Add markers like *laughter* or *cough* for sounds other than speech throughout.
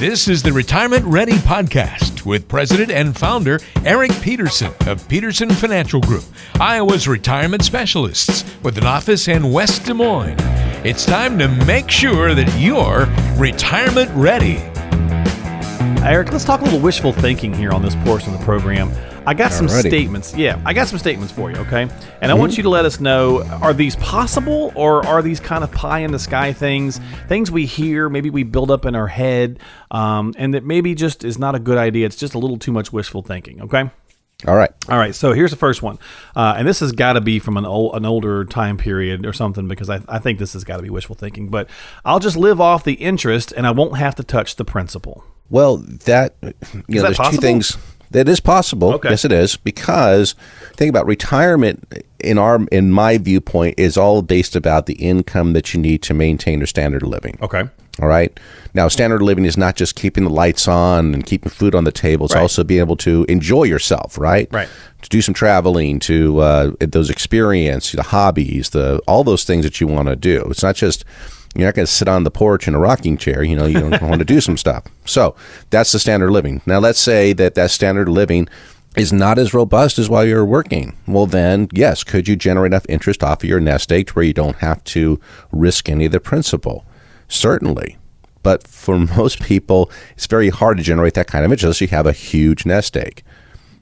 This is the Retirement Ready Podcast with President and Founder Eric Peterson of Peterson Financial Group, Iowa's retirement specialists with an office in West Des Moines. It's time to make sure that you're retirement ready. Eric, let's talk a little wishful thinking here on this portion of the program. I got some Alrighty. statements. Yeah, I got some statements for you, okay? And I want you to let us know are these possible or are these kind of pie in the sky things, things we hear, maybe we build up in our head, um, and that maybe just is not a good idea. It's just a little too much wishful thinking, okay? All right. All right, so here's the first one, uh, and this has got to be from an old, an older time period or something because I, I think this has got to be wishful thinking. But I'll just live off the interest and I won't have to touch the principal. Well, that you know, that there's possible? two things that is possible. Okay. Yes, it is because think about retirement in our in my viewpoint is all based about the income that you need to maintain a standard of living. Okay. All right. Now, standard of living is not just keeping the lights on and keeping food on the table. It's Right. also being able to enjoy yourself, right? Right. To do some traveling, to uh, those experience, the hobbies, the all those things that you want to do. It's not just you're not going to sit on the porch in a rocking chair. You know, you don't *laughs* want to do some stuff. So that's the standard living. Now, let's say that that standard living is not as robust as while you're working. Well, then, yes, could you generate enough interest off of your nest egg where you don't have to risk any of the principal? Certainly. But for *laughs* most people, it's very hard to generate that kind of interest unless you have a huge nest egg.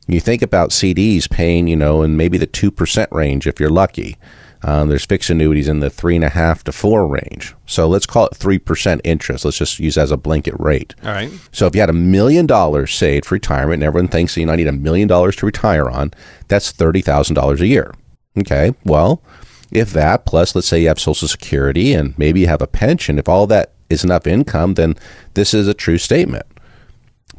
You think about CDs paying, you know, in maybe the 2% range if you're lucky. Um, there's fixed annuities in the three and a half to four range. So let's call it 3% interest. Let's just use as a blanket rate. All right. So if you had a million dollars saved for retirement, and everyone thinks you know I need a million dollars to retire on, that's thirty thousand dollars a year. Okay, well, if that plus let's say you have Social Security and maybe you have a pension, if all that is enough income, then this is a true statement.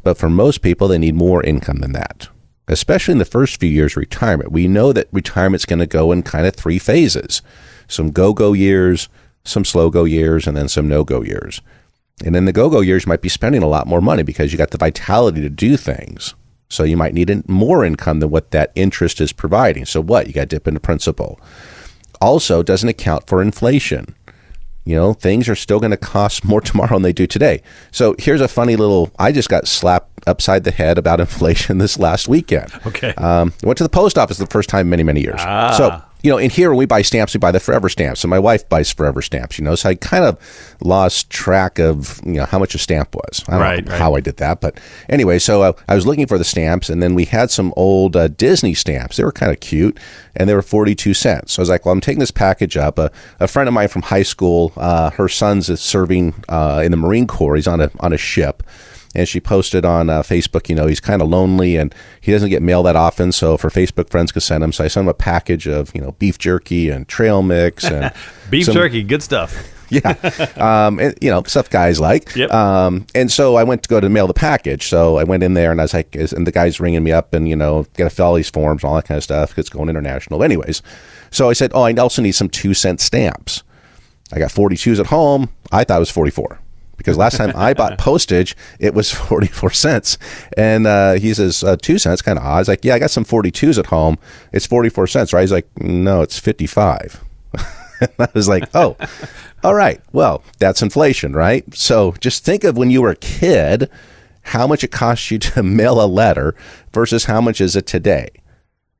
But for most people, they need more income than that, especially in the first few years of retirement. We know that retirement's going to go in kind of three phases some go go years, some slow go years, and then some no go years. And in the go go years, you might be spending a lot more money because you got the vitality to do things. So you might need more income than what that interest is providing. So what? You got to dip into principal. Also, doesn't account for inflation. You know, things are still going to cost *laughs* more tomorrow than they do today. So here's a funny little. I just got slapped upside the head about *laughs* inflation this last weekend. Okay. Um, went to the post office the first time in many, many years. So, you know, in here, when we buy stamps, we buy the forever stamps. And my wife buys forever stamps, you know. So I kind of lost track of, you know, how much a stamp was. I don't Right, know right. how I did that. But anyway, so uh, I was looking for the stamps, and then we had some old uh, Disney stamps. They were kind of cute, and they were 42 cents. So I was like, well, I'm taking this package up. A, a friend of mine from high school, uh, her son's is serving uh, in the Marine Corps. He's on a, on a ship and she posted on uh, Facebook, you know, he's kind of lonely and he doesn't get mail that often. So if her Facebook friends could send him, so I sent him a package of, you know, beef jerky and trail mix *laughs* and Beef some- jerky, good stuff. *laughs* yeah, um, and, you know, stuff guys like. Yep. Um, and so I went to go to mail the package. So I went in there and I was like, is, and the guy's ringing me up and, you know, got to fill all these forms and all that kind of stuff. 'cause It's going international. Anyways, so I said, oh, I also need some two cent stamps. I got 42s at home. I thought it was 44 because last time I bought *laughs* postage, it was *laughs* 44 cents. And uh, he says, uh, two cents, kind of odd. I was like, yeah, I got some 42s at home. It's 44 cents, right? He's like, no, it's 55. And *laughs* I was like, oh, all right. Well, that's inflation, right? So just think of when you were a kid, how much it cost you to mail a letter versus how much is it today.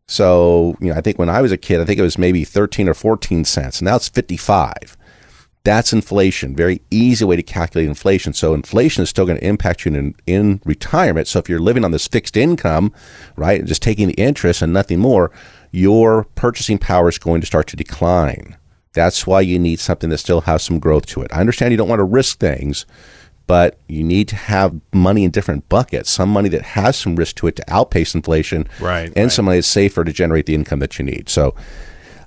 So, you know, I think when I was a kid, I think it was maybe 13 or 14 cents. Now it's 55. That's inflation. Very easy way to calculate inflation. So inflation is still going to impact you in, in retirement. So if you're living on this fixed income, right, and just taking the interest and nothing more, your purchasing power is going to start to decline. That's why you need something that still has some growth to it. I understand you don't want to risk things, but you need to have money in different buckets. Some money that has some risk to it to outpace inflation, Right, and right. some money that's safer to generate the income that you need. So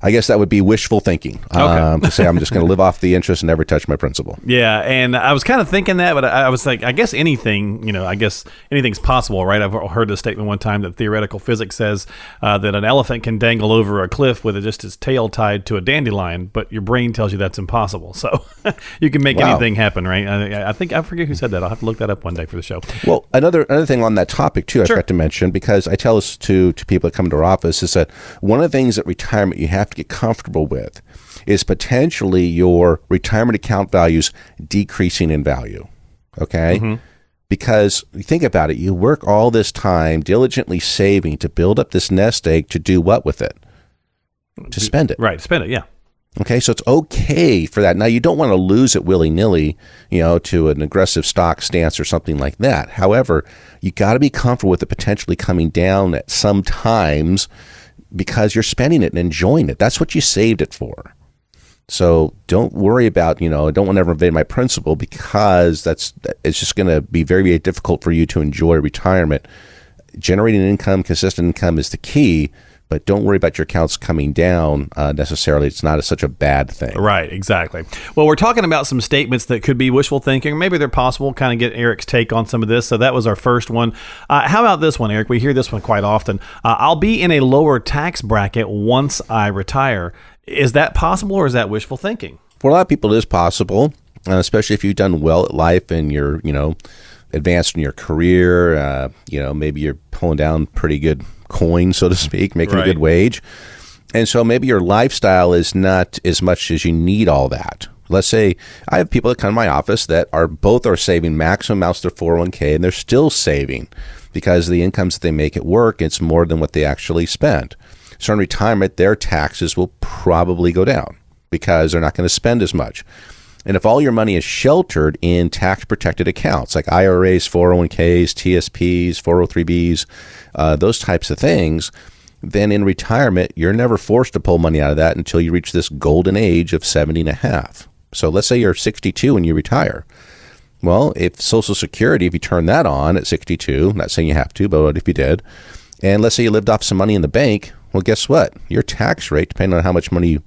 I guess that would be wishful thinking um, to say I'm just going to live off the interest and never touch my principal. Yeah, and I was kind of thinking that, but I I was like, I guess anything, you know, I guess anything's possible, right? I've heard the statement one time that theoretical physics says uh, that an elephant can dangle over a cliff with just its tail tied to a dandelion, but your brain tells you that's impossible. So *laughs* you can make Wow. anything happen, right? I, I think I forget who said that. I'll have to look that up one day for the show. Well, another another thing on that topic too, I forgot to mention because I tell this to to people that come to our office is that one of the things at retirement you have to get comfortable with is potentially your retirement account values decreasing in value. Okay. Mm-hmm. Because you think about it, you work all this time diligently saving to build up this nest egg to do what with it? To spend it. Right, spend it. Yeah. Okay, so it's okay for that. Now you don't want to lose it willy nilly, you know, to an aggressive stock stance or something like that. However, you got to be comfortable with it potentially coming down at some times because you're spending it and enjoying it. That's what you saved it for. So don't worry about, you know, I don't want to ever invade my principal because that's it's just going to be very, very difficult for you to enjoy retirement. Generating income, consistent income is the key, but don't worry about your accounts coming down uh, necessarily. It's not a, such a bad thing. Right, exactly. Well, we're talking about some statements that could be wishful thinking, maybe they're possible. Kind of get Eric's take on some of this. So that was our first one. Uh, how about this one, Eric? We hear this one quite often. Uh, I'll be in a lower tax bracket once I retire. Is that possible, or is that wishful thinking? For a lot of people, it is possible, especially if you've done well at life and you're, you know, advanced in your career. Uh, you know, maybe you're pulling down pretty good coin, so to speak, making a good wage. And so maybe your lifestyle is not as much as you need all that. Let's say I have people that come to my office that are both are saving maximum amounts to 401k and they're still saving because the incomes that they make at work, it's more than what they actually spent. So in retirement, their taxes will probably go down because they're not going to spend as much. And if all your money is sheltered in tax protected accounts like IRAs, 401ks, TSPs, 403bs, uh, those types of things, then in retirement, you're never forced to pull money out of that until you reach this golden age of 70 and a half. So let's say you're 62 and you retire. Well, if Social Security, if you turn that on at 62, I'm not saying you have to, but if you did, and let's say you lived off some money in the bank, well, guess what? Your tax rate, depending on how much money you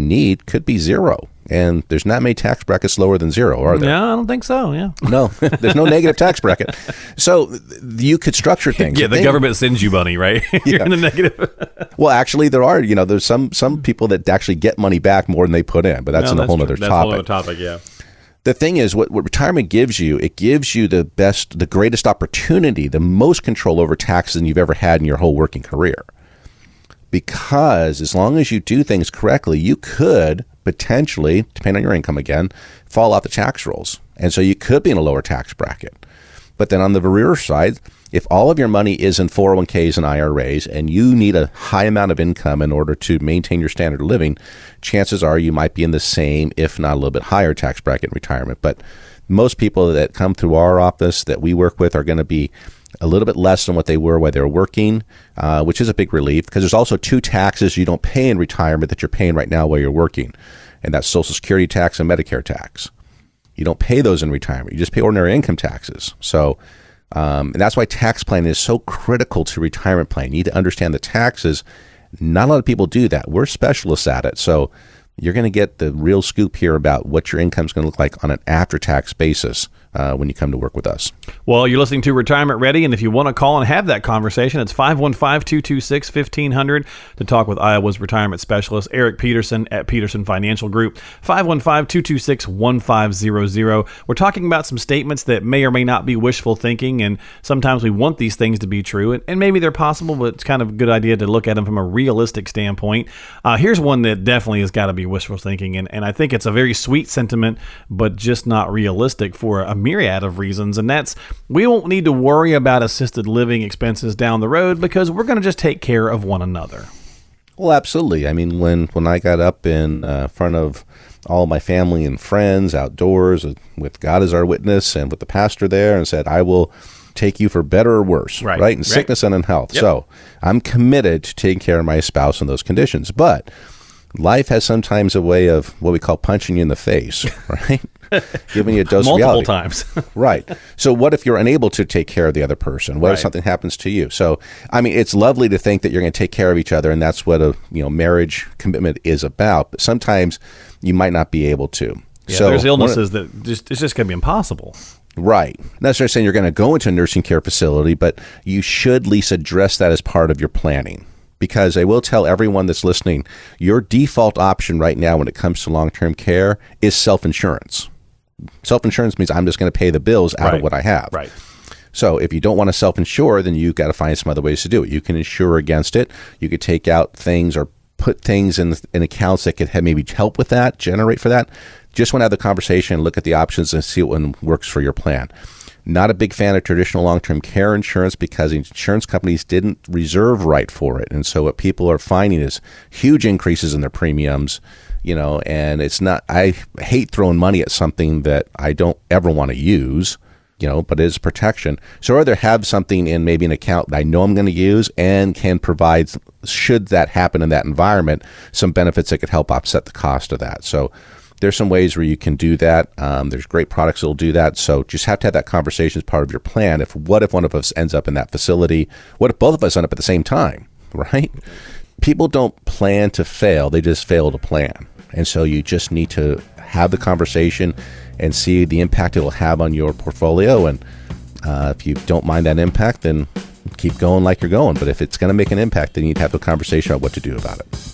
need, could be zero. And there's not many tax brackets lower than zero, are there? Yeah, I don't think so. Yeah. No, *laughs* there's no negative tax bracket. So you could structure things. Yeah, the Think- government sends you money, right? *laughs* You're in the negative. *laughs* Well, actually, there are. You know, there's some some people that actually get money back more than they put in, but that's No, a whole true. other That's topic. a whole other topic. Yeah. the thing is what, what retirement gives you it gives you the best the greatest opportunity the most control over taxes than you've ever had in your whole working career because as long as you do things correctly you could potentially depending on your income again fall off the tax rolls and so you could be in a lower tax bracket but then on the reverse side, if all of your money is in 401ks and IRAs and you need a high amount of income in order to maintain your standard of living, chances are you might be in the same, if not a little bit higher tax bracket in retirement. But most people that come through our office that we work with are going to be a little bit less than what they were while they were working, uh, which is a big relief because there's also two taxes you don't pay in retirement that you're paying right now while you're working, and that's Social Security tax and Medicare tax. You don't pay those in retirement. You just pay ordinary income taxes. So, um, and that's why tax planning is so critical to retirement planning. You need to understand the taxes. Not a lot of people do that. We're specialists at it. So, you're going to get the real scoop here about what your income is going to look like on an after tax basis uh, when you come to work with us. Well, you're listening to Retirement Ready, and if you want to call and have that conversation, it's 515 226 1500 to talk with Iowa's retirement specialist, Eric Peterson at Peterson Financial Group. 515 226 1500. We're talking about some statements that may or may not be wishful thinking, and sometimes we want these things to be true, and, and maybe they're possible, but it's kind of a good idea to look at them from a realistic standpoint. Uh, here's one that definitely has got to be wishful thinking, and, and I think it's a very sweet sentiment, but just not realistic for a myriad of reasons, and that's we won't need to worry about assisted living expenses down the road because we're going to just take care of one another. Well, absolutely. I mean, when when I got up in uh, front of all my family and friends outdoors with- God as our witness and with the pastor there and said, "I will take you for better or worse, Right. right, in Right. sickness and in health." Yep. So I'm committed to taking care of my spouse in those conditions. But life has sometimes a way of what we call punching you in the face, *laughs* right? Giving you a dose Multiple of reality. times. *laughs* right. So what if you're unable to take care of the other person? What Right. if something happens to you? So I mean, it's lovely to think that you're going to take care of each other, and that's what a you know marriage commitment is about. But sometimes you might not be able to. Yeah, so there's one of- illnesses that just it's just going to be impossible. Right. Not necessarily saying you're going to go into a nursing care facility, but you should at least address that as part of your planning. Because I will tell everyone that's listening, your default option right now when it comes to long term care is self insurance. Self insurance means I'm just going to pay the bills out Right. of what I have. Right. So if you don't want to self insure, then you've got to find some other ways to do it. You can insure against it. You could take out things or put things in, in accounts that could have maybe help with that, generate for that. Just want to have the conversation, look at the options, and see what one works for your plan. Not a big fan of traditional long term care insurance because insurance companies didn't reserve right for it. And so what people are finding is huge increases in their premiums, you know, and it's not, I hate throwing money at something that I don't ever want to use you know, but it is protection. So I'd rather have something in maybe an account that I know I'm going to use and can provide, should that happen in that environment, some benefits that could help offset the cost of that. So there's some ways where you can do that. Um, there's great products that will do that. So just have to have that conversation as part of your plan. If what if one of us ends up in that facility? What if both of us end up at the same time? *laughs* Right? People don't plan to fail; they just fail to plan. And so you just need to have the conversation and see the impact it'll have on your portfolio. And uh, if you don't mind that impact, then keep going like you're going. But if it's going to make an impact, then you need to have a conversation about what to do about it.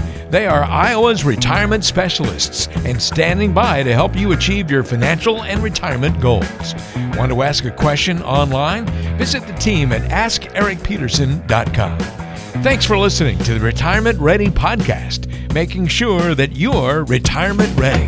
They are Iowa's retirement specialists and standing by to help you achieve your financial and retirement goals. Want to ask a question online? Visit the team at AskEricPeterson.com. Thanks for listening to the Retirement Ready podcast, making sure that you're retirement ready.